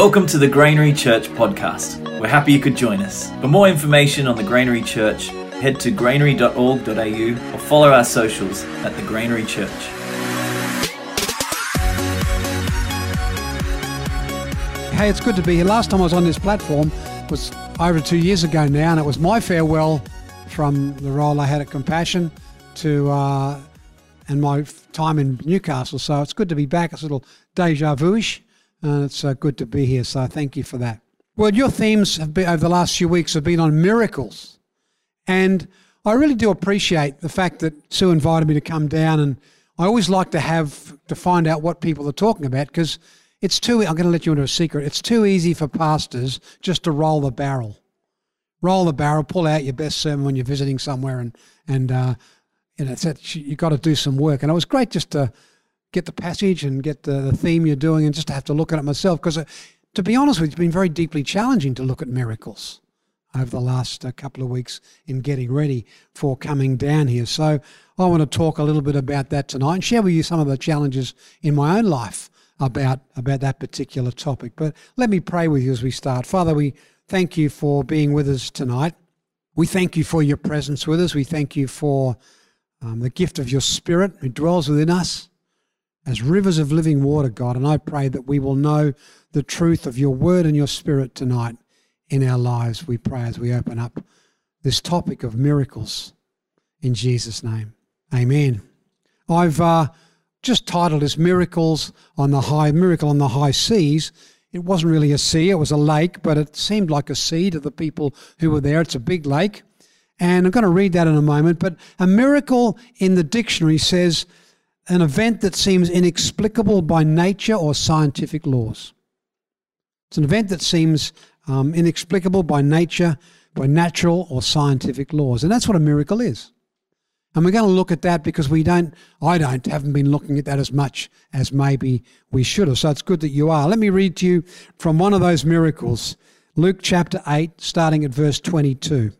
Welcome to the Granary Church podcast. We're happy you could join us. For more information on the Granary Church, head to granary.org.au or follow our socials at the Granary Church. Hey, it's good to be here. Last time I was on this platform was over two years ago now, and it was my farewell from the role I had at Compassion to uh, and my time in Newcastle. So it's good to be back. It's a little deja vu-ish and it's uh, good to be here. So thank you for that. Well, your themes have been, over the last few weeks have been on miracles, and I really do appreciate the fact that Sue invited me to come down, and I always like to have to find out what people are talking about because it's too. I'm going to let you into a secret. It's too easy for pastors just to roll the barrel, roll the barrel, pull out your best sermon when you're visiting somewhere, and and uh, you know, it's you got to do some work. And it was great just to get the passage and get the, the theme you're doing and just have to look at it myself. Because uh, to be honest with you, it's been very deeply challenging to look at miracles over the last uh, couple of weeks in getting ready for coming down here. So I want to talk a little bit about that tonight and share with you some of the challenges in my own life about, about that particular topic. But let me pray with you as we start. Father, we thank you for being with us tonight. We thank you for your presence with us. We thank you for um, the gift of your Spirit who dwells within us as rivers of living water, God. And I pray that we will know the truth of your word and your spirit tonight in our lives. We pray as we open up this topic of miracles in Jesus' name. Amen. I've uh, just titled this Miracles on the High, Miracle on the High Seas. It wasn't really a sea, it was a lake, but it seemed like a sea to the people who were there. It's a big lake. And I'm going to read that in a moment. But a miracle in the dictionary says an event that seems inexplicable by nature or scientific laws. It's an event that seems um, inexplicable by nature, by natural or scientific laws. And that's what a miracle is. And we're going to look at that because we don't, I don't, haven't been looking at that as much as maybe we should have. So it's good that you are. Let me read to you from one of those miracles, Luke chapter 8, starting at verse 22.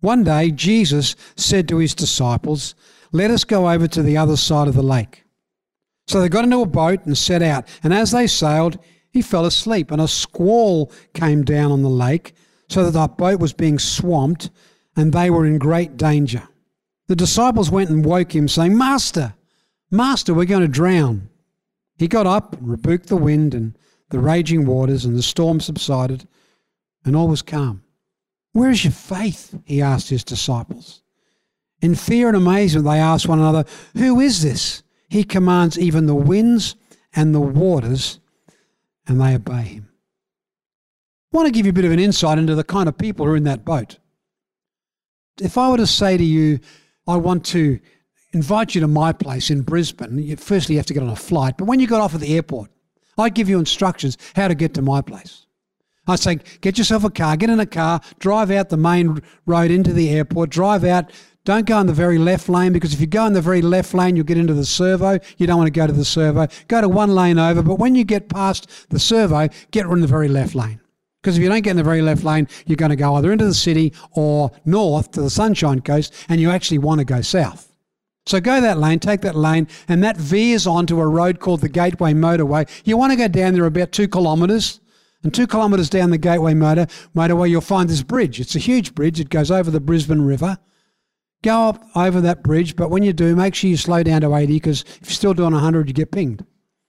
One day, Jesus said to his disciples, let us go over to the other side of the lake. So they got into a boat and set out. And as they sailed, he fell asleep, and a squall came down on the lake, so that the boat was being swamped, and they were in great danger. The disciples went and woke him, saying, Master, Master, we're going to drown. He got up and rebuked the wind and the raging waters, and the storm subsided, and all was calm. Where is your faith? He asked his disciples. In fear and amazement, they asked one another, Who is this? He commands even the winds and the waters, and they obey him. I want to give you a bit of an insight into the kind of people who are in that boat. If I were to say to you, I want to invite you to my place in Brisbane, you, firstly you have to get on a flight, but when you got off at the airport, I'd give you instructions how to get to my place. I'd say, get yourself a car, get in a car, drive out the main road into the airport, drive out don't go in the very left lane because if you go in the very left lane, you'll get into the servo. You don't want to go to the servo. Go to one lane over, but when you get past the servo, get in the very left lane. Because if you don't get in the very left lane, you're going to go either into the city or north to the Sunshine Coast, and you actually want to go south. So go that lane, take that lane, and that veers onto a road called the Gateway Motorway. You want to go down there about two kilometres. And two kilometres down the Gateway motor, motorway, you'll find this bridge. It's a huge bridge. It goes over the Brisbane River go up over that bridge, but when you do, make sure you slow down to 80 because if you're still doing 100, you get pinged.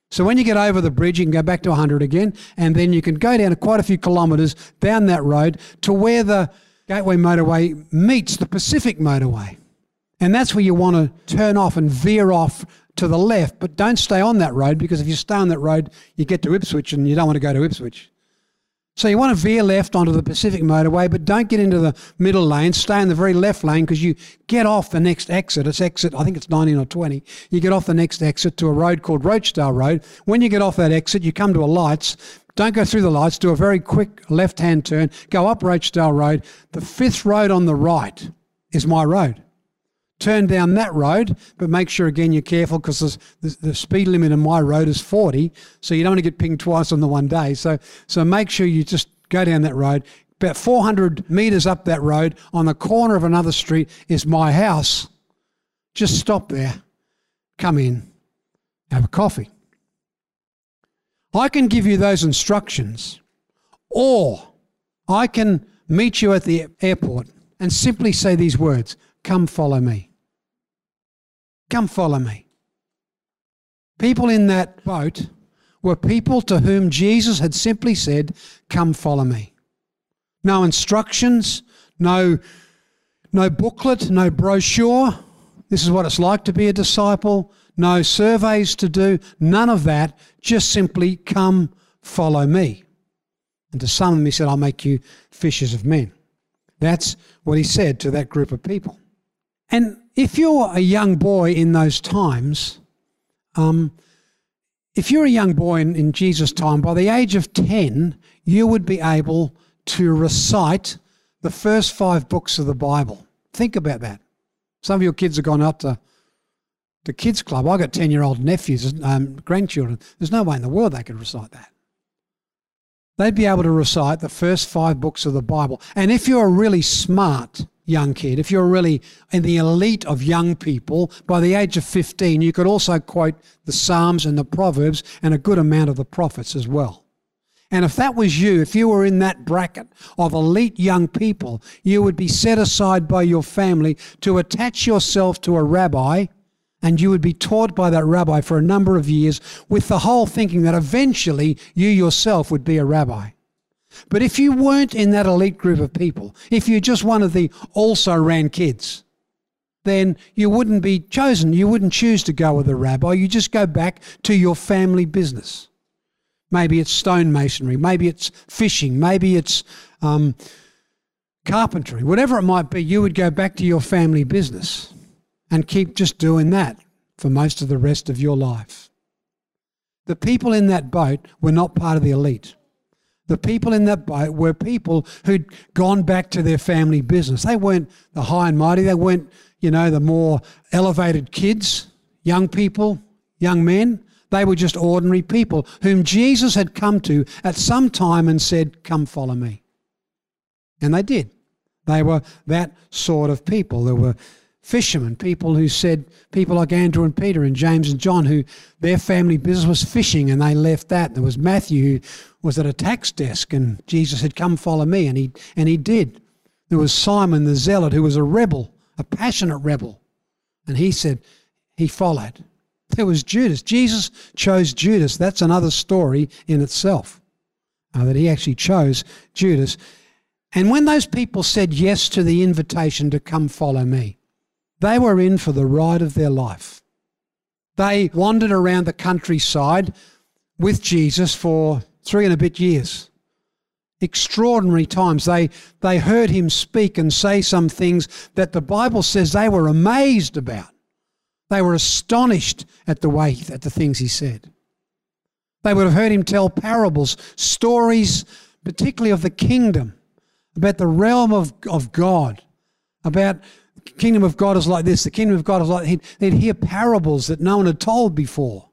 So when you get over the bridge, you can go back to 100 again, and then you can go down quite a few kilometres down that road to where the Gateway Motorway meets the Pacific Motorway. And that's where you want to turn off and veer off to the left, but don't stay on that road because if you stay on that road, you get to Ipswich and you don't want to go to Ipswich. So you want to veer left onto the Pacific motorway, but don't get into the middle lane. Stay in the very left lane because you get off the next exit. It's exit, I think it's 19 or 20. You get off the next exit to a road called Rochdale Road. When you get off that exit, you come to a lights. Don't go through the lights. Do a very quick left-hand turn. Go up Rochdale Road. The fifth road on the right is my road turn down that road, but make sure again you're careful because the, the, speed limit on my road is 40, so you don't want to get pinged twice on the one day. So, so make sure you just go down that road. About 400 metres up that road, on the corner of another street, is my house. Just stop there, come in, have a coffee. I can give you those instructions, or I can meet you at the airport and simply say these words Come follow me. Come follow me. People in that boat were people to whom Jesus had simply said, Come follow me. No instructions, no, no booklet, no brochure. This is what it's like to be a disciple. No surveys to do, none of that. Just simply come follow me. And to some of them, he said, I'll make you fishers of men. That's what he said to that group of people. And if you're a young boy in those times, um, if you're a young boy in, in Jesus' time, by the age of 10, you would be able to recite the first five books of the Bible. Think about that. Some of your kids have gone up to the kids' club. I've got 10 year old nephews, um, grandchildren. There's no way in the world they could recite that. They'd be able to recite the first five books of the Bible. And if you're a really smart young kid, if you're really in the elite of young people, by the age of 15, you could also quote the Psalms and the Proverbs and a good amount of the prophets as well. And if that was you, if you were in that bracket of elite young people, you would be set aside by your family to attach yourself to a rabbi, and you would be taught by that rabbi for a number of years with the whole thinking that eventually you yourself would be a rabbi. But if you weren't in that elite group of people, if you're just one of the also ran kids, then you wouldn't be chosen. You wouldn't choose to go with a rabbi. You just go back to your family business. Maybe it's stonemasonry, maybe it's fishing, maybe it's um, carpentry, whatever it might be, you would go back to your family business and keep just doing that for most of the rest of your life. The people in that boat were not part of the elite. The people in that boat were people who'd gone back to their family business. They weren't the high and mighty, they weren't, you know, the more elevated kids, young people, young men. They were just ordinary people whom Jesus had come to at some time and said, Come follow me. And they did. They were that sort of people. There were fishermen, people who said, people like Andrew and Peter and James and John, who their family business was fishing and they left that. There was Matthew, who was at a tax desk, and Jesus had come follow me, and he, and he did. There was Simon the Zealot, who was a rebel, a passionate rebel, and he said, he followed. There was Judas. Jesus chose Judas. That's another story in itself, uh, that he actually chose Judas. And when those people said yes to the invitation to come follow me, they were in for the ride of their life. They wandered around the countryside with Jesus for three and a bit years. Extraordinary times. They, they heard him speak and say some things that the Bible says they were amazed about. They were astonished at the way, at the things he said. They would have heard him tell parables, stories, particularly of the kingdom, about the realm of, of God, about kingdom of God is like this, the kingdom of God is like he'd, they'd hear parables that no one had told before.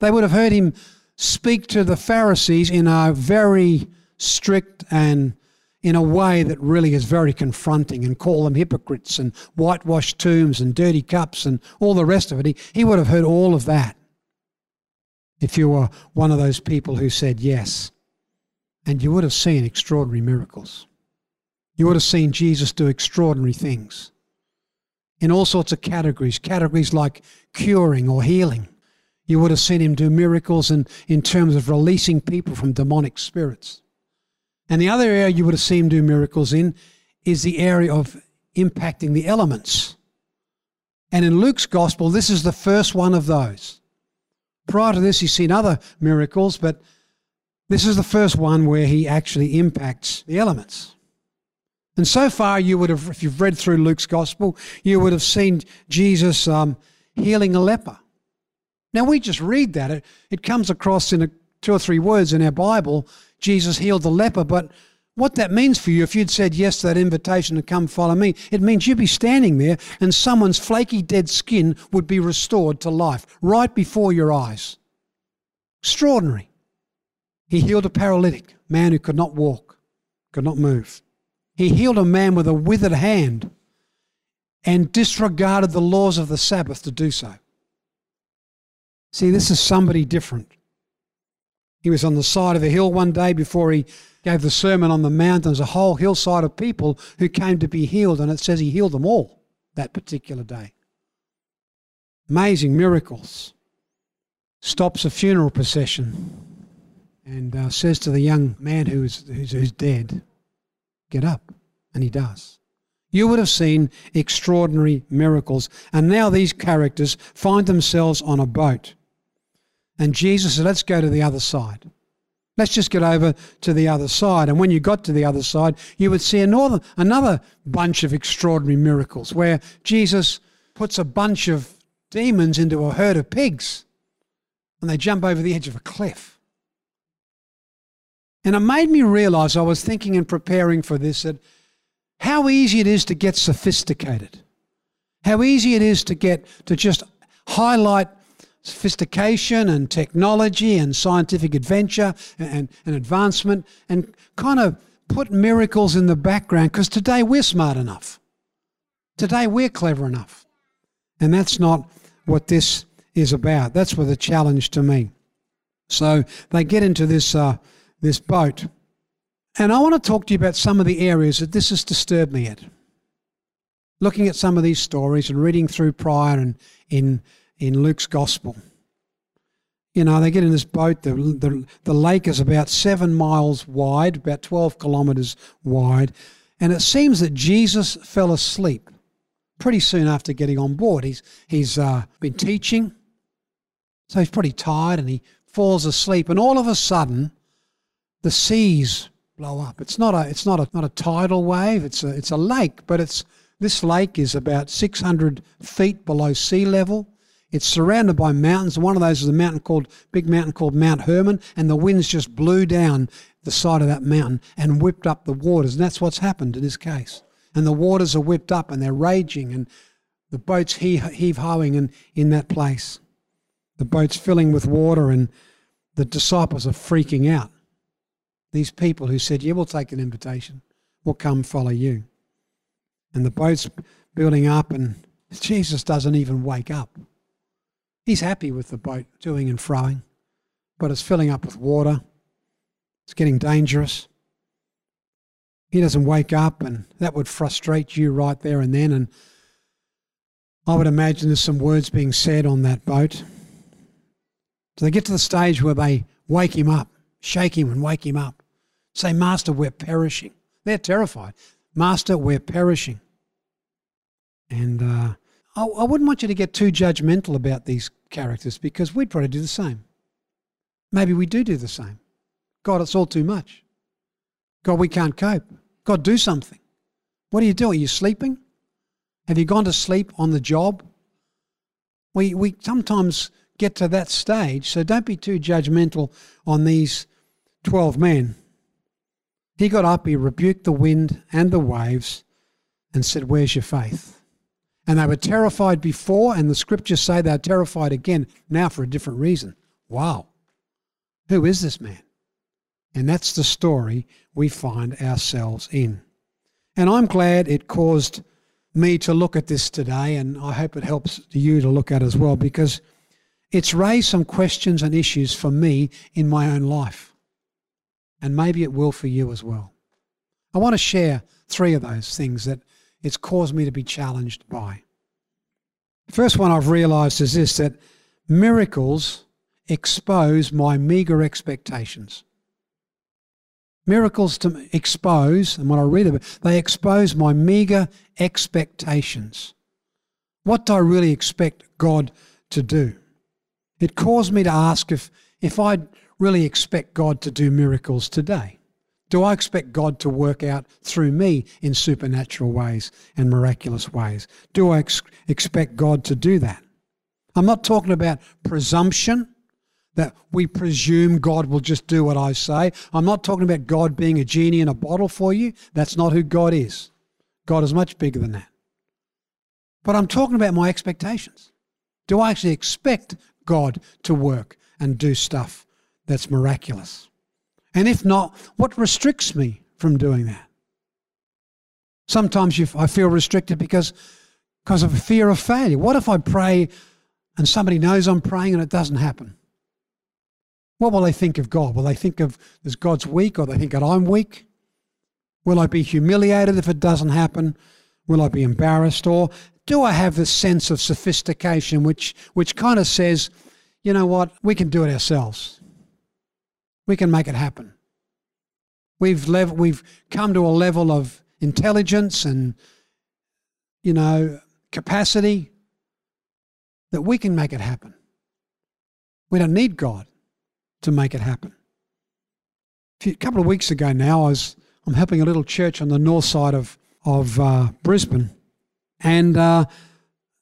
They would have heard him speak to the Pharisees in a very strict and in a way that really is very confronting and call them hypocrites and whitewashed tombs and dirty cups and all the rest of it. He, he would have heard all of that if you were one of those people who said yes. And you would have seen extraordinary miracles. You would have seen Jesus do extraordinary things in all sorts of categories, categories like curing or healing. You would have seen him do miracles in, in terms of releasing people from demonic spirits. And the other area you would have seen him do miracles in is the area of impacting the elements. And in Luke's gospel, this is the first one of those. Prior to this, he's seen other miracles, but this is the first one where he actually impacts the elements. And so far, you would have, if you've read through Luke's gospel, you would have seen Jesus um, healing a leper. Now, we just read that. It, it comes across in a, two or three words in our Bible Jesus healed the leper. But what that means for you, if you'd said yes to that invitation to come follow me, it means you'd be standing there and someone's flaky dead skin would be restored to life right before your eyes. Extraordinary. He healed a paralytic, man who could not walk, could not move. He healed a man with a withered hand and disregarded the laws of the Sabbath to do so. See, this is somebody different. He was on the side of a hill one day before he gave the Sermon on the Mount. There was a whole hillside of people who came to be healed, and it says he healed them all that particular day. Amazing miracles. Stops a funeral procession and uh, says to the young man who's, who's, who's dead, Get up. And he does. You would have seen extraordinary miracles. And now these characters find themselves on a boat. And Jesus said, Let's go to the other side. Let's just get over to the other side. And when you got to the other side, you would see another, another bunch of extraordinary miracles where Jesus puts a bunch of demons into a herd of pigs and they jump over the edge of a cliff. And it made me realize, I was thinking and preparing for this, that how easy it is to get sophisticated, how easy it is to get to just highlight sophistication and technology and scientific adventure and, and advancement and kind of put miracles in the background because today we're smart enough. Today we're clever enough. And that's not what this is about. That's what the challenge to me. So they get into this, uh, this boat. And I want to talk to you about some of the areas that this has disturbed me at. Looking at some of these stories and reading through prior and in in Luke's gospel. You know, they get in this boat. The, the, the lake is about seven miles wide, about 12 kilometers wide. And it seems that Jesus fell asleep pretty soon after getting on board. He's, he's uh, been teaching, so he's pretty tired and he falls asleep. And all of a sudden, the seas blow up. It's not a, it's not a, not a tidal wave, it's a, it's a lake, but it's, this lake is about 600 feet below sea level. It's surrounded by mountains. One of those is a mountain called big mountain called Mount Hermon, and the winds just blew down the side of that mountain and whipped up the waters. And that's what's happened in this case. And the waters are whipped up and they're raging, and the boats heave hoeing in, in that place. The boat's filling with water, and the disciples are freaking out. These people who said, Yeah, we'll take an invitation, we'll come follow you. And the boat's building up, and Jesus doesn't even wake up. He's happy with the boat doing and froing, but it's filling up with water. It's getting dangerous. He doesn't wake up, and that would frustrate you right there and then. And I would imagine there's some words being said on that boat. So they get to the stage where they wake him up, shake him and wake him up. Say, Master, we're perishing. They're terrified. Master, we're perishing. And uh, I, I wouldn't want you to get too judgmental about these characters because we'd probably do the same. Maybe we do do the same. God, it's all too much. God, we can't cope. God, do something. What are you doing? Are you sleeping? Have you gone to sleep on the job? We, we sometimes get to that stage, so don't be too judgmental on these 12 men. He got up, he rebuked the wind and the waves, and said, Where's your faith? And they were terrified before, and the scriptures say they're terrified again now for a different reason. Wow. Who is this man? And that's the story we find ourselves in. And I'm glad it caused me to look at this today, and I hope it helps you to look at as well, because it's raised some questions and issues for me in my own life. And maybe it will for you as well. I want to share three of those things that it's caused me to be challenged by. The first one I've realized is this that miracles expose my meager expectations. Miracles to expose, and when I read about they expose my meager expectations. What do I really expect God to do? It caused me to ask if, if I really expect God to do miracles today. Do I expect God to work out through me in supernatural ways and miraculous ways? Do I ex- expect God to do that? I'm not talking about presumption, that we presume God will just do what I say. I'm not talking about God being a genie in a bottle for you. That's not who God is. God is much bigger than that. But I'm talking about my expectations. Do I actually expect God to work and do stuff that's miraculous? And if not, what restricts me from doing that? Sometimes you, I feel restricted because, because of a fear of failure. What if I pray and somebody knows I'm praying and it doesn't happen? What will they think of God? Will they think of as God's weak or they think that I'm weak? Will I be humiliated if it doesn't happen? Will I be embarrassed? Or do I have this sense of sophistication which, which kind of says, you know what, we can do it ourselves? We can make it happen. We've, lev- we've come to a level of intelligence and, you know, capacity that we can make it happen. We don't need God to make it happen. A couple of weeks ago now, I was I'm helping a little church on the north side of of uh, Brisbane, and uh,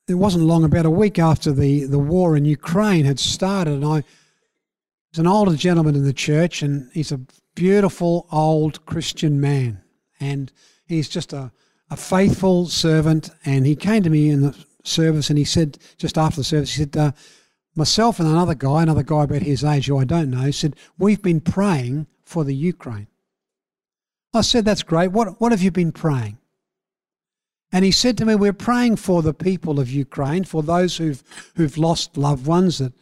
it wasn't long, about a week after the the war in Ukraine had started, and I was an older gentleman in the church, and he's a beautiful old Christian man, and he's just a a faithful servant. And he came to me in the service, and he said just after the service, he said. Uh, myself and another guy, another guy about his age who I don't know, said, We've been praying for the Ukraine. I said, That's great. What, what have you been praying? And he said to me, We're praying for the people of Ukraine, for those who've, who've lost loved ones, that,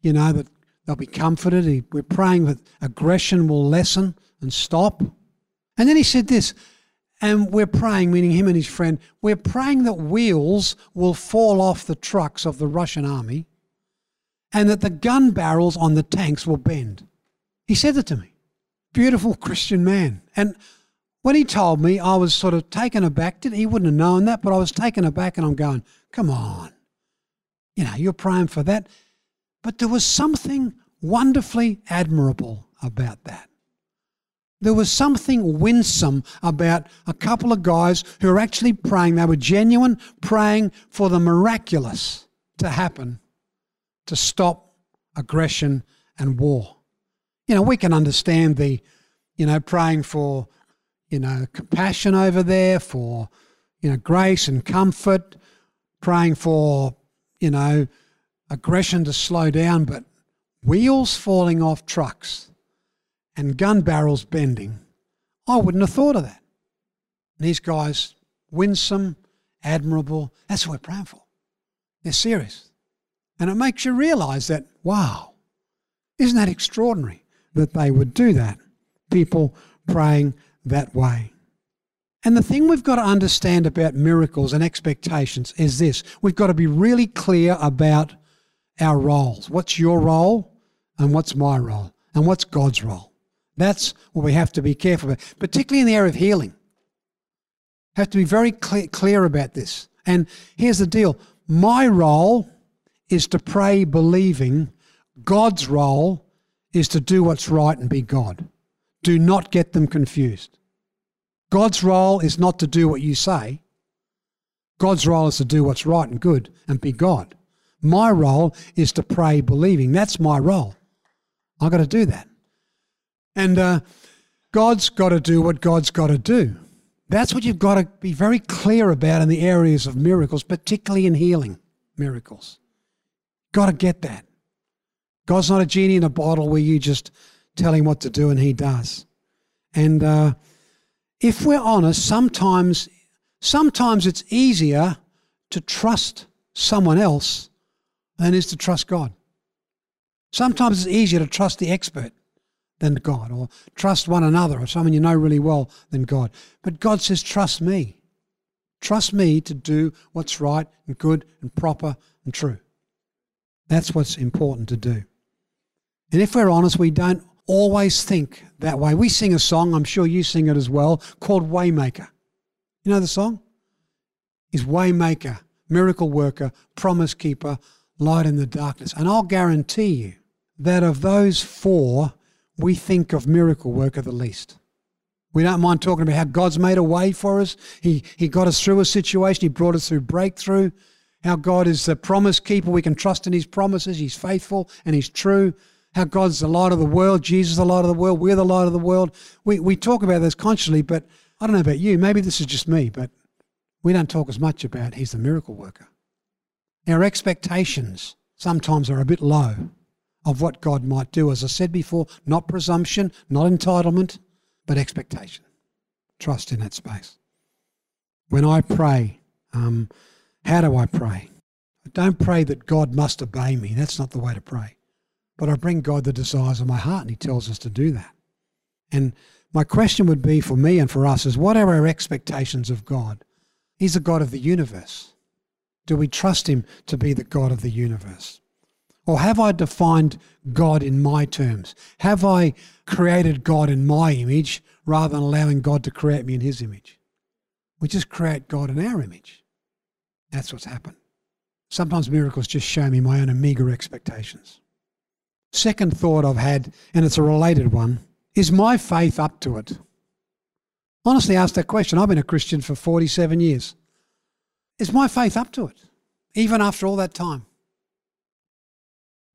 you know, that they'll be comforted. We're praying that aggression will lessen and stop. And then he said this, and we're praying, meaning him and his friend, we're praying that wheels will fall off the trucks of the Russian army and that the gun barrels on the tanks will bend. He said it to me beautiful Christian man. And when he told me, I was sort of taken aback. Did he wouldn't have known that, but I was taken aback, and I'm going, "Come on, you know, you're praying for that." But there was something wonderfully admirable about that. There was something winsome about a couple of guys who were actually praying. They were genuine, praying for the miraculous to happen to stop aggression and war you know, we can understand the, you know, praying for, you know, compassion over there, for, you know, grace and comfort, praying for, you know, aggression to slow down, but wheels falling off trucks and gun barrels bending, I wouldn't have thought of that. And these guys, winsome, admirable, that's what we're praying for. They're serious. And it makes you realize that, wow, isn't that extraordinary? that they would do that. People praying that way. And the thing we've got to understand about miracles and expectations is this we've got to be really clear about our roles. What's your role and what's my role and what's God's role? That's what we have to be careful about, particularly in the area of healing. Have to be very clear, clear about this. And here's the deal my role is to pray believing, God's role is to do what's right and be God. Do not get them confused. God's role is not to do what you say. God's role is to do what's right and good and be God. My role is to pray believing. That's my role. I've got to do that. And uh, God's got to do what God's got to do. That's what you've got to be very clear about in the areas of miracles, particularly in healing miracles. Got to get that. God's not a genie in a bottle where you just tell him what to do and he does. And uh, if we're honest, sometimes, sometimes it's easier to trust someone else it is to trust God. Sometimes it's easier to trust the expert than God, or trust one another, or someone you know really well than God. But God says, trust me. Trust me to do what's right and good and proper and true. That's what's important to do. And if we're honest, we don't always think that way. We sing a song, I'm sure you sing it as well, called Waymaker. You know the song? Is Waymaker, miracle worker, promise keeper, light in the darkness. And I'll guarantee you that of those four, we think of miracle worker the least. We don't mind talking about how God's made a way for us. He, he got us through a situation. He brought us through breakthrough. How God is the promise keeper. We can trust in His promises. He's faithful and He's true how God's the light of the world, Jesus the light of the world, we're the light of the world. We, we talk about this consciously, but I don't know about you. Maybe this is just me, but we don't talk as much about He's the miracle worker. Our expectations sometimes are a bit low of what God might do. As I said before, not presumption, not entitlement, but expectation. Trust in that space. When I pray, um, how do I pray? I don't pray that God must obey me. That's not the way to pray. but I bring God the desires of my heart, and He tells us to do that. And my question would be for me and for us is what are our expectations of God? He's the God of the universe. Do we trust Him to be the God of the universe? Or have I defined God in my terms? Have I created God in my image rather than allowing God to create me in His image? We just create God in our image. That's what's happened. Sometimes miracles just show me my own meager expectations. Second thought I've had, and it's a related one, is my faith up to it? Honestly, ask that question. I've been a Christian for 47 years. Is my faith up to it, even after all that time?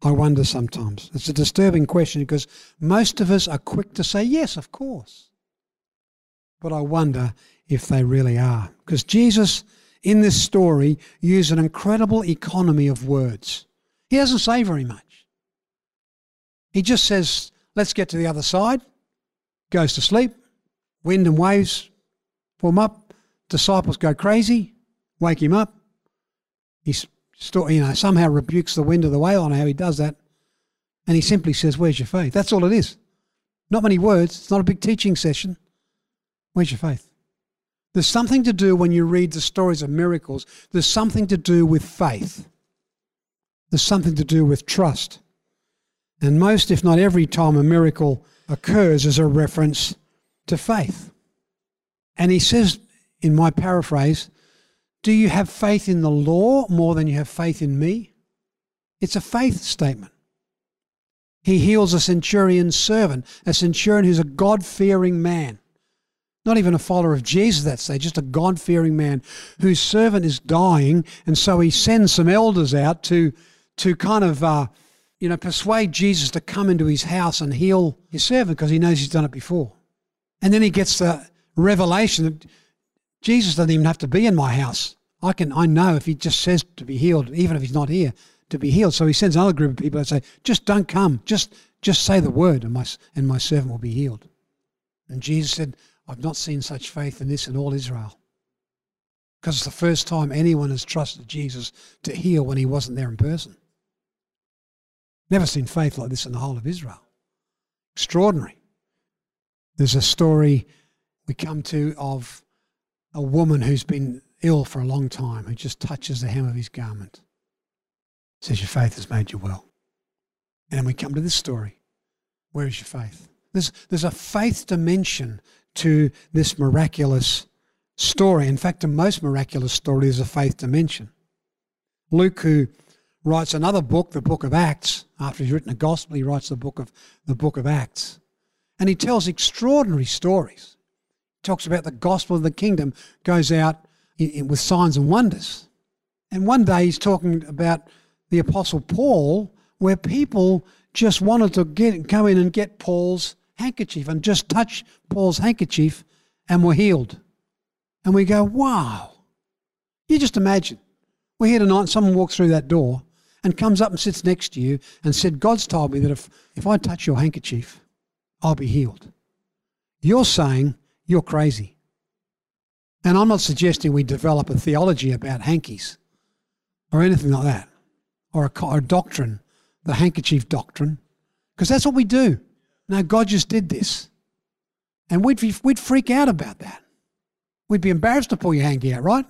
I wonder sometimes. It's a disturbing question because most of us are quick to say, yes, of course. But I wonder if they really are. Because Jesus, in this story, used an incredible economy of words. He doesn't say very much. He just says, let's get to the other side, goes to sleep, wind and waves form up, disciples go crazy, wake him up. He you know, somehow rebukes the wind of the whale. Know how he does that. And he simply says, Where's your faith? That's all it is. Not many words. It's not a big teaching session. Where's your faith? There's something to do when you read the stories of miracles, there's something to do with faith. There's something to do with trust. And most, if not every time a miracle occurs, is a reference to faith. And he says, in my paraphrase, do you have faith in the law more than you have faith in me? It's a faith statement. He heals a centurion's servant, a centurion who's a God fearing man. Not even a follower of Jesus that stage, just a God fearing man whose servant is dying. And so he sends some elders out to, to kind of, uh, you know, persuade Jesus to come into his house and heal his servant because he knows he's done it before. And then he gets the revelation that Jesus doesn't even have to be in my house. I can I know if he just says to be healed, even if he's not here, to be healed. So he sends another group of people and say, just don't come, just just say the word, and my and my servant will be healed. And Jesus said, I've not seen such faith in this in all Israel. Because it's the first time anyone has trusted Jesus to heal when he wasn't there in person. Never seen faith like this in the whole of Israel. Extraordinary. There's a story we come to of a woman who's been ill for a long time who just touches the hem of his garment. Says, Your faith has made you well. And then we come to this story. Where is your faith? There's, there's a faith dimension to this miraculous story. In fact, the most miraculous story is a faith dimension. Luke, who writes another book, the book of Acts, after he's written a gospel, he writes the book of the book of Acts. And he tells extraordinary stories. He talks about the gospel of the kingdom goes out with signs and wonders. And one day he's talking about the Apostle Paul, where people just wanted to get come in and get Paul's handkerchief and just touch Paul's handkerchief and were healed. And we go, wow. You just imagine. We're here tonight someone walks through that door and comes up and sits next to you and said, God's told me that if, if I touch your handkerchief, I'll be healed. You're saying you're crazy. And I'm not suggesting we develop a theology about hankies or anything like that, or a, a doctrine, the handkerchief doctrine, because that's what we do. No, God just did this. And we'd, we'd freak out about that. We'd be embarrassed to pull your hanky out, right?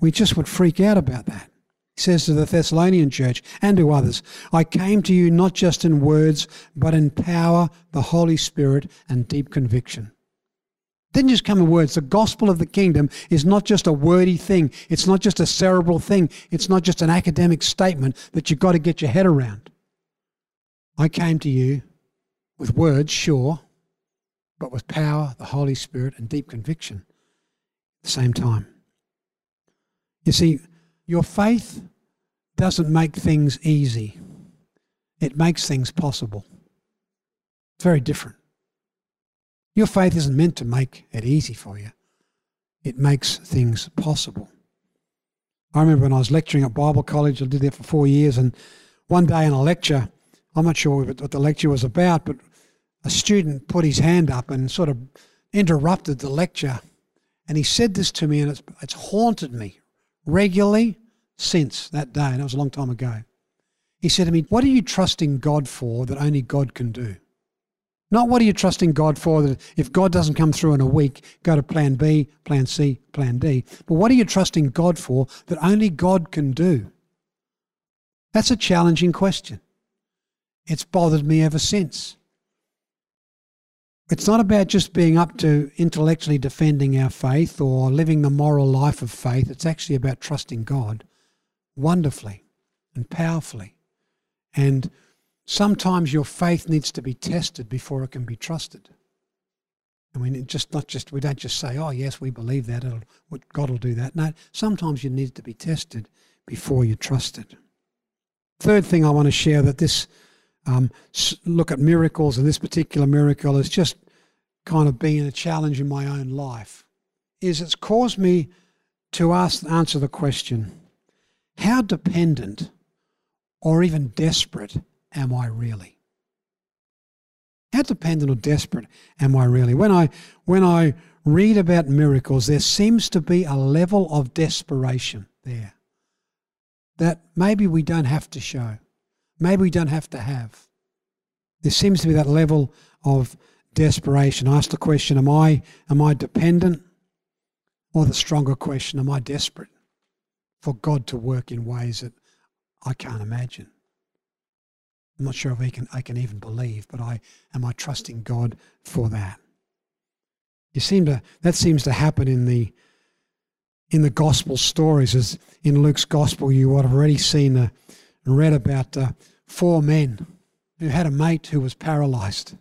We just would freak out about that. He says to the Thessalonian church and to others, I came to you not just in words, but in power, the Holy Spirit, and deep conviction didn't just come in words. The gospel of the kingdom is not just a wordy thing. It's not just a cerebral thing. It's not just an academic statement that you've got to get your head around. I came to you with words, sure, but with power, the Holy Spirit, and deep conviction at the same time. You see, your faith doesn't make things easy, it makes things possible. It's very different. Your faith isn't meant to make it easy for you, it makes things possible. I remember when I was lecturing at Bible college, I did that for four years, and one day in a lecture, I'm not sure what the lecture was about, but a student put his hand up and sort of interrupted the lecture. And he said this to me, and it's, it's haunted me regularly since that day, and that was a long time ago. He said to me, What are you trusting God for that only God can do? Not what are you trusting God for that if God doesn't come through in a week, go to plan B, plan C, plan D. But what are you trusting God for that only God can do? That's a challenging question. It's bothered me ever since. It's not about just being up to intellectually defending our faith or living the moral life of faith. It's actually about trusting God wonderfully and powerfully. And sometimes your faith needs to be tested before it can be trusted. I mean, just not just we don't just say, "Oh, yes, we believe that It'll, God will do that." No, sometimes you need to be tested before you trust it. Third thing I want to share that this um, look at miracles, and this particular miracle has just kind of been a challenge in my own life. Is it's caused me to ask answer the question: How dependent, or even desperate, am I really? How dependent or desperate am I really? When I when I read about miracles, there seems to be a level of desperation there that maybe we don't have to show, maybe we don't have to have. There seems to be that level of desperation. I Ask the question: Am I am I dependent? Or the stronger question: Am I desperate for God to work in ways that I can't imagine? I'm not sure if I can, I can even believe, but I am I trusting God for that. You seem to that seems to happen in the in the gospel stories. As in Luke's gospel, you would have already seen uh, read about uh, four men who had a mate who was paralyzed,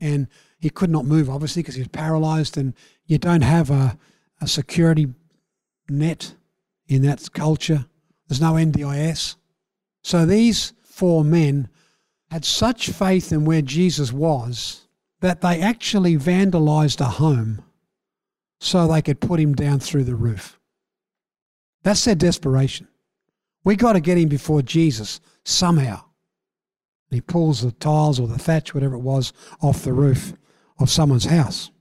and he could not move, obviously, because he was paralyzed, and you don't have a, a security net in that culture. There's no NDIS, so these four men had such faith in where Jesus was that they actually vandalized a home so they could put him down through the roof. That's their desperation. We got to get him before Jesus somehow. he pulls the tiles or the thatch, whatever it was, off the roof of someone's house.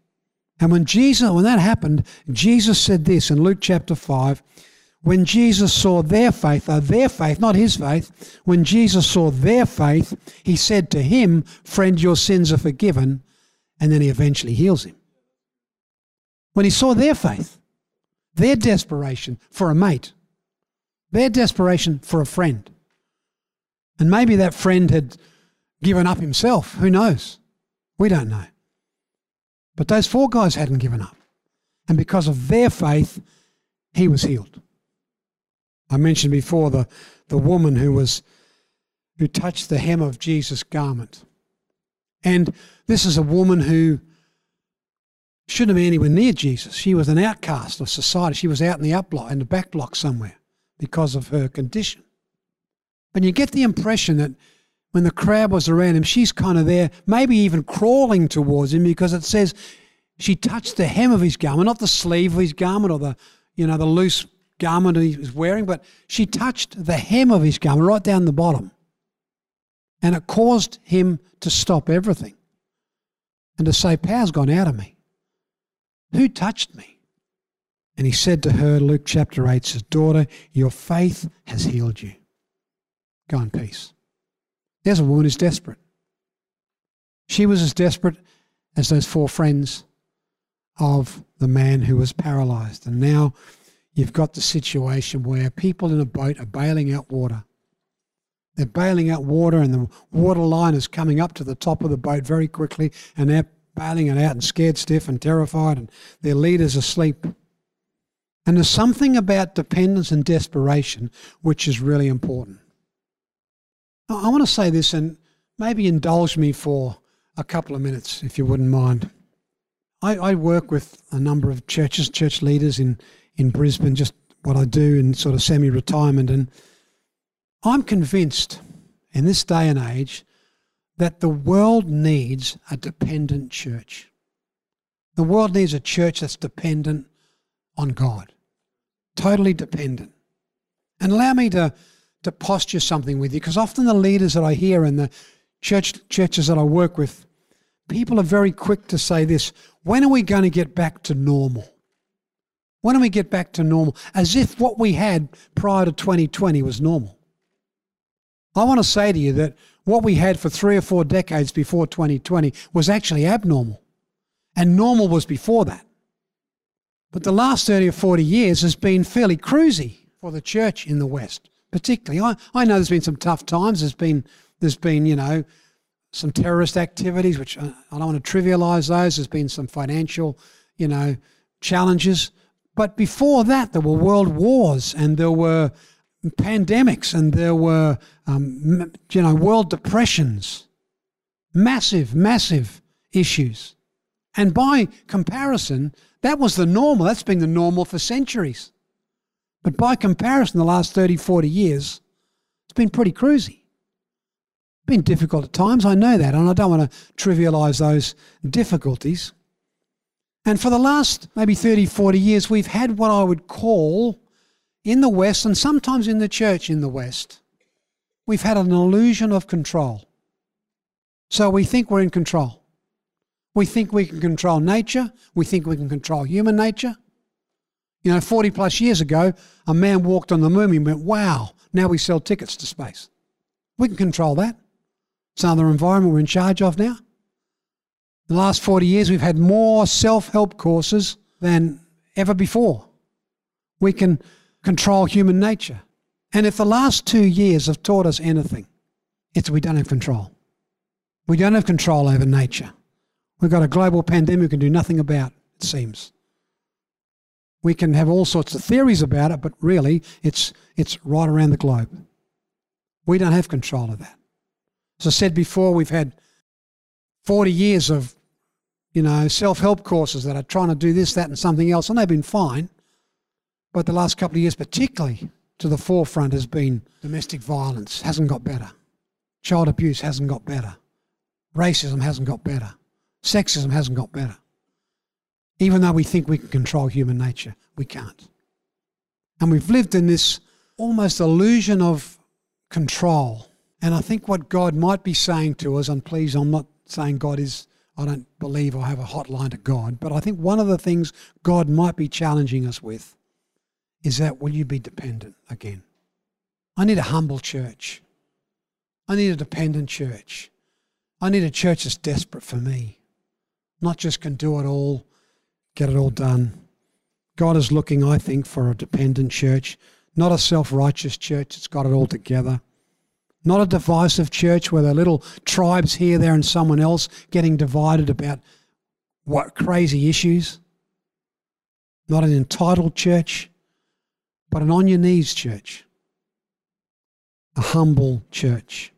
And when Jesus, when that happened, Jesus said this in Luke chapter 5 when Jesus saw their faith, uh, their faith, not his faith, when Jesus saw their faith, he said to him, Friend, your sins are forgiven. And then he eventually heals him. When he saw their faith, their desperation for a mate, their desperation for a friend. And maybe that friend had given up himself. Who knows? We don't know. But those four guys hadn't given up. And because of their faith, he was healed. I mentioned before the, the woman who was who touched the hem of Jesus' garment. And this is a woman who shouldn't have been anywhere near Jesus. She was an outcast of society. She was out in the up block, in the back block somewhere because of her condition. But you get the impression that when the crowd was around him, she's kind of there, maybe even crawling towards him because it says she touched the hem of his garment, not the sleeve of his garment or the, you know, the loose garment he was wearing, but she touched the hem of his garment right down the bottom. And it caused him to stop everything and to say, Power's gone out of me. Who touched me? And he said to her, Luke chapter 8 says, Daughter, your faith has healed you. Go in peace. There's a woman who's desperate. She was as desperate as those four friends of the man who was paralyzed. And now you've got the situation where people in a boat are bailing out water. They're bailing out water, and the water line is coming up to the top of the boat very quickly, and they're bailing it out and scared stiff and terrified, and their leader's asleep. And there's something about dependence and desperation which is really important. I want to say this, and maybe indulge me for a couple of minutes, if you wouldn't mind. I, I work with a number of churches, church leaders in in Brisbane, just what I do in sort of semi retirement. And I'm convinced in this day and age that the world needs a dependent church. The world needs a church that's dependent on God, totally dependent. And allow me to, to posture something with you, because often the leaders that I hear in the church churches that I work with, people are very quick to say this when are we going to get back to normal? Why don't we get back to normal? As if what we had prior to 2020 was normal. I want to say to you that what we had for three or four decades before 2020 was actually abnormal. And normal was before that. But the last 30 or 40 years has been fairly cruisy for the church in the West, particularly. I, I know there's been some tough times. There's been, there's been, you know, some terrorist activities, which I, I don't want to trivialize those. There's been some financial, you know, challenges. But before that, there were world wars and there were pandemics and there were, um, you know, world depressions, massive, massive issues. And by comparison, that was the normal. That's been the normal for centuries. But by comparison, the last 30, 40 years, it's been pretty cruisy. Been difficult at times, I know that, and I don't want to trivialize those difficulties. And for the last maybe 30, 40 years, we've had what I would call in the West, and sometimes in the church in the West, we've had an illusion of control. So we think we're in control. We think we can control nature. We think we can control human nature. You know, 40 plus years ago, a man walked on the moon and went, wow, now we sell tickets to space. We can control that. It's another environment we're in charge of now. The last 40 years, we've had more self help courses than ever before. We can control human nature. And if the last two years have taught us anything, it's we don't have control. We don't have control over nature. We've got a global pandemic we can do nothing about, it seems. We can have all sorts of theories about it, but really it's, it's right around the globe. We don't have control of that. As I said before, we've had 40 years of, you know, self-help courses that are trying to do this, that, and something else, and they've been fine. But the last couple of years, particularly to the forefront, has been domestic violence hasn't got better, child abuse hasn't got better, racism hasn't got better, sexism hasn't got better. Even though we think we can control human nature, we can't. And we've lived in this almost illusion of control. And I think what God might be saying to us, and please, I'm not saying God is, I don't believe I have a hotline to God, but I think one of the things God might be challenging us with is that will you be dependent again? I need a humble church. I need a dependent church. I need a church that's desperate for me, not just can do it all, get it all done. God is looking, I think, for a dependent church, not a self righteous church that's got it all together, not a divisive church where there are little tribes here, there, and someone else getting divided about what crazy issues, not an entitled church but an on your knees church, a humble church.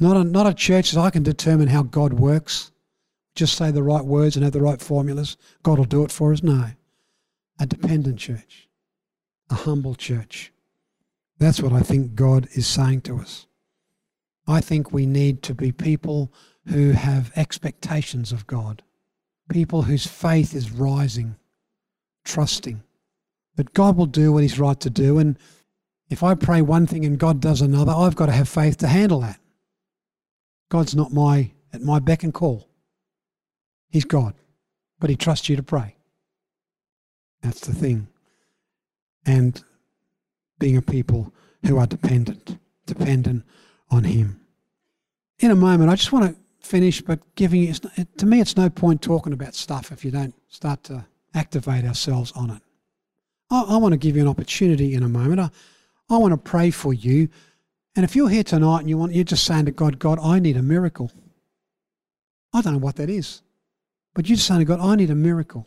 Not a, not a church that I can determine how God works, just say the right words and have the right formulas. God will do it for us. No. A dependent church, a humble church. That's what I think God is saying to us. I think we need to be people who have expectations of God, people whose faith is rising, trusting that God will do what He's right to do. And if I pray one thing and God does another, I've got to have faith to handle that. God's not my at my beck and call. He's God, but He trusts you to pray. That's the thing. And being a people who are dependent, dependent on Him. In a moment, I just want to finish, but giving you, to me, it's no point talking about stuff if you don't start to activate ourselves on it. I, I want to give you an opportunity in a moment. I, I want to pray for you. And if you're here tonight and you want, you're just saying to God, God, I need a miracle. I don't know what that is, but you're just saying to God, I need a miracle.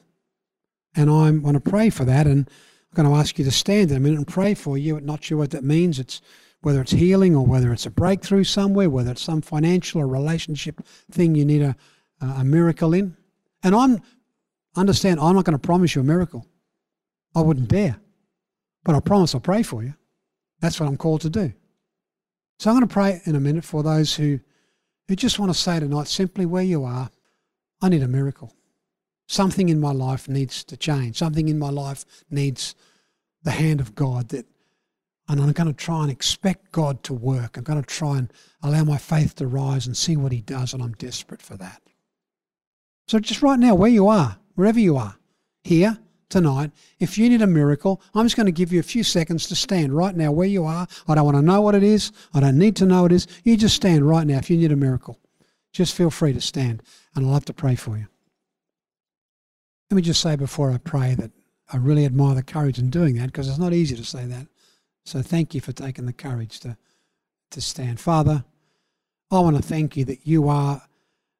And I want to pray for that. And I'm going to ask you to stand in a minute and pray for you. I'm not sure what that means. It's whether it's healing or whether it's a breakthrough somewhere, whether it's some financial or relationship thing you need a, a miracle in. And I'm understand I'm not going to promise you a miracle. I wouldn't dare. But I promise I'll pray for you. That's what I'm called to do. So I'm going to pray in a minute for those who, who just want to say tonight, simply where you are, I need a miracle. Something in my life needs to change. Something in my life needs the hand of God that and I'm going to try and expect God to work. I'm going to try and allow my faith to rise and see what He does, and I'm desperate for that. So, just right now, where you are, wherever you are, here, tonight, if you need a miracle, I'm just going to give you a few seconds to stand right now where you are. I don't want to know what it is. I don't need to know what it is. You just stand right now if you need a miracle. Just feel free to stand, and I'll have to pray for you. Let me just say before I pray that I really admire the courage in doing that because it's not easy to say that. So thank you for taking the courage to, to stand. Father, I want to thank you that you are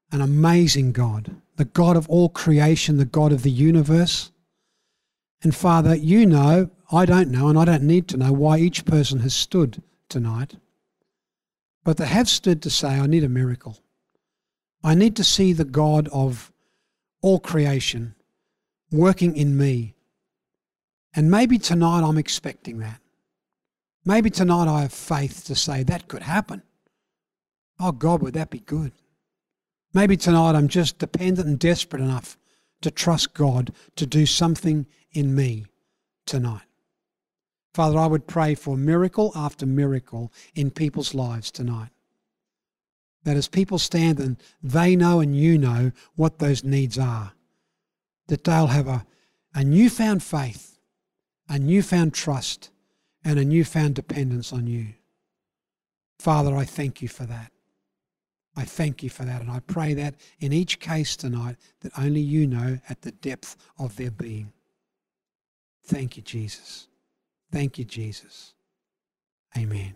an amazing God, the God of all creation, the God of the universe. And Father, you know, I don't know, and I don't need to know why each person has stood tonight. But they have stood to say, I need a miracle. I need to see the God of all creation working in me. And maybe tonight I'm expecting that. Maybe tonight I have faith to say that could happen. Oh God, would that be good? Maybe tonight I'm just dependent and desperate enough to trust God to do something in me tonight. Father, I would pray for miracle after miracle in people's lives tonight. That as people stand and they know and you know what those needs are, that they'll have a, a newfound faith, a newfound trust, and a newfound dependence on you. Father, I thank you for that. I thank you for that. And I pray that in each case tonight, that only you know at the depth of their being. Thank you, Jesus. Thank you, Jesus. Amen.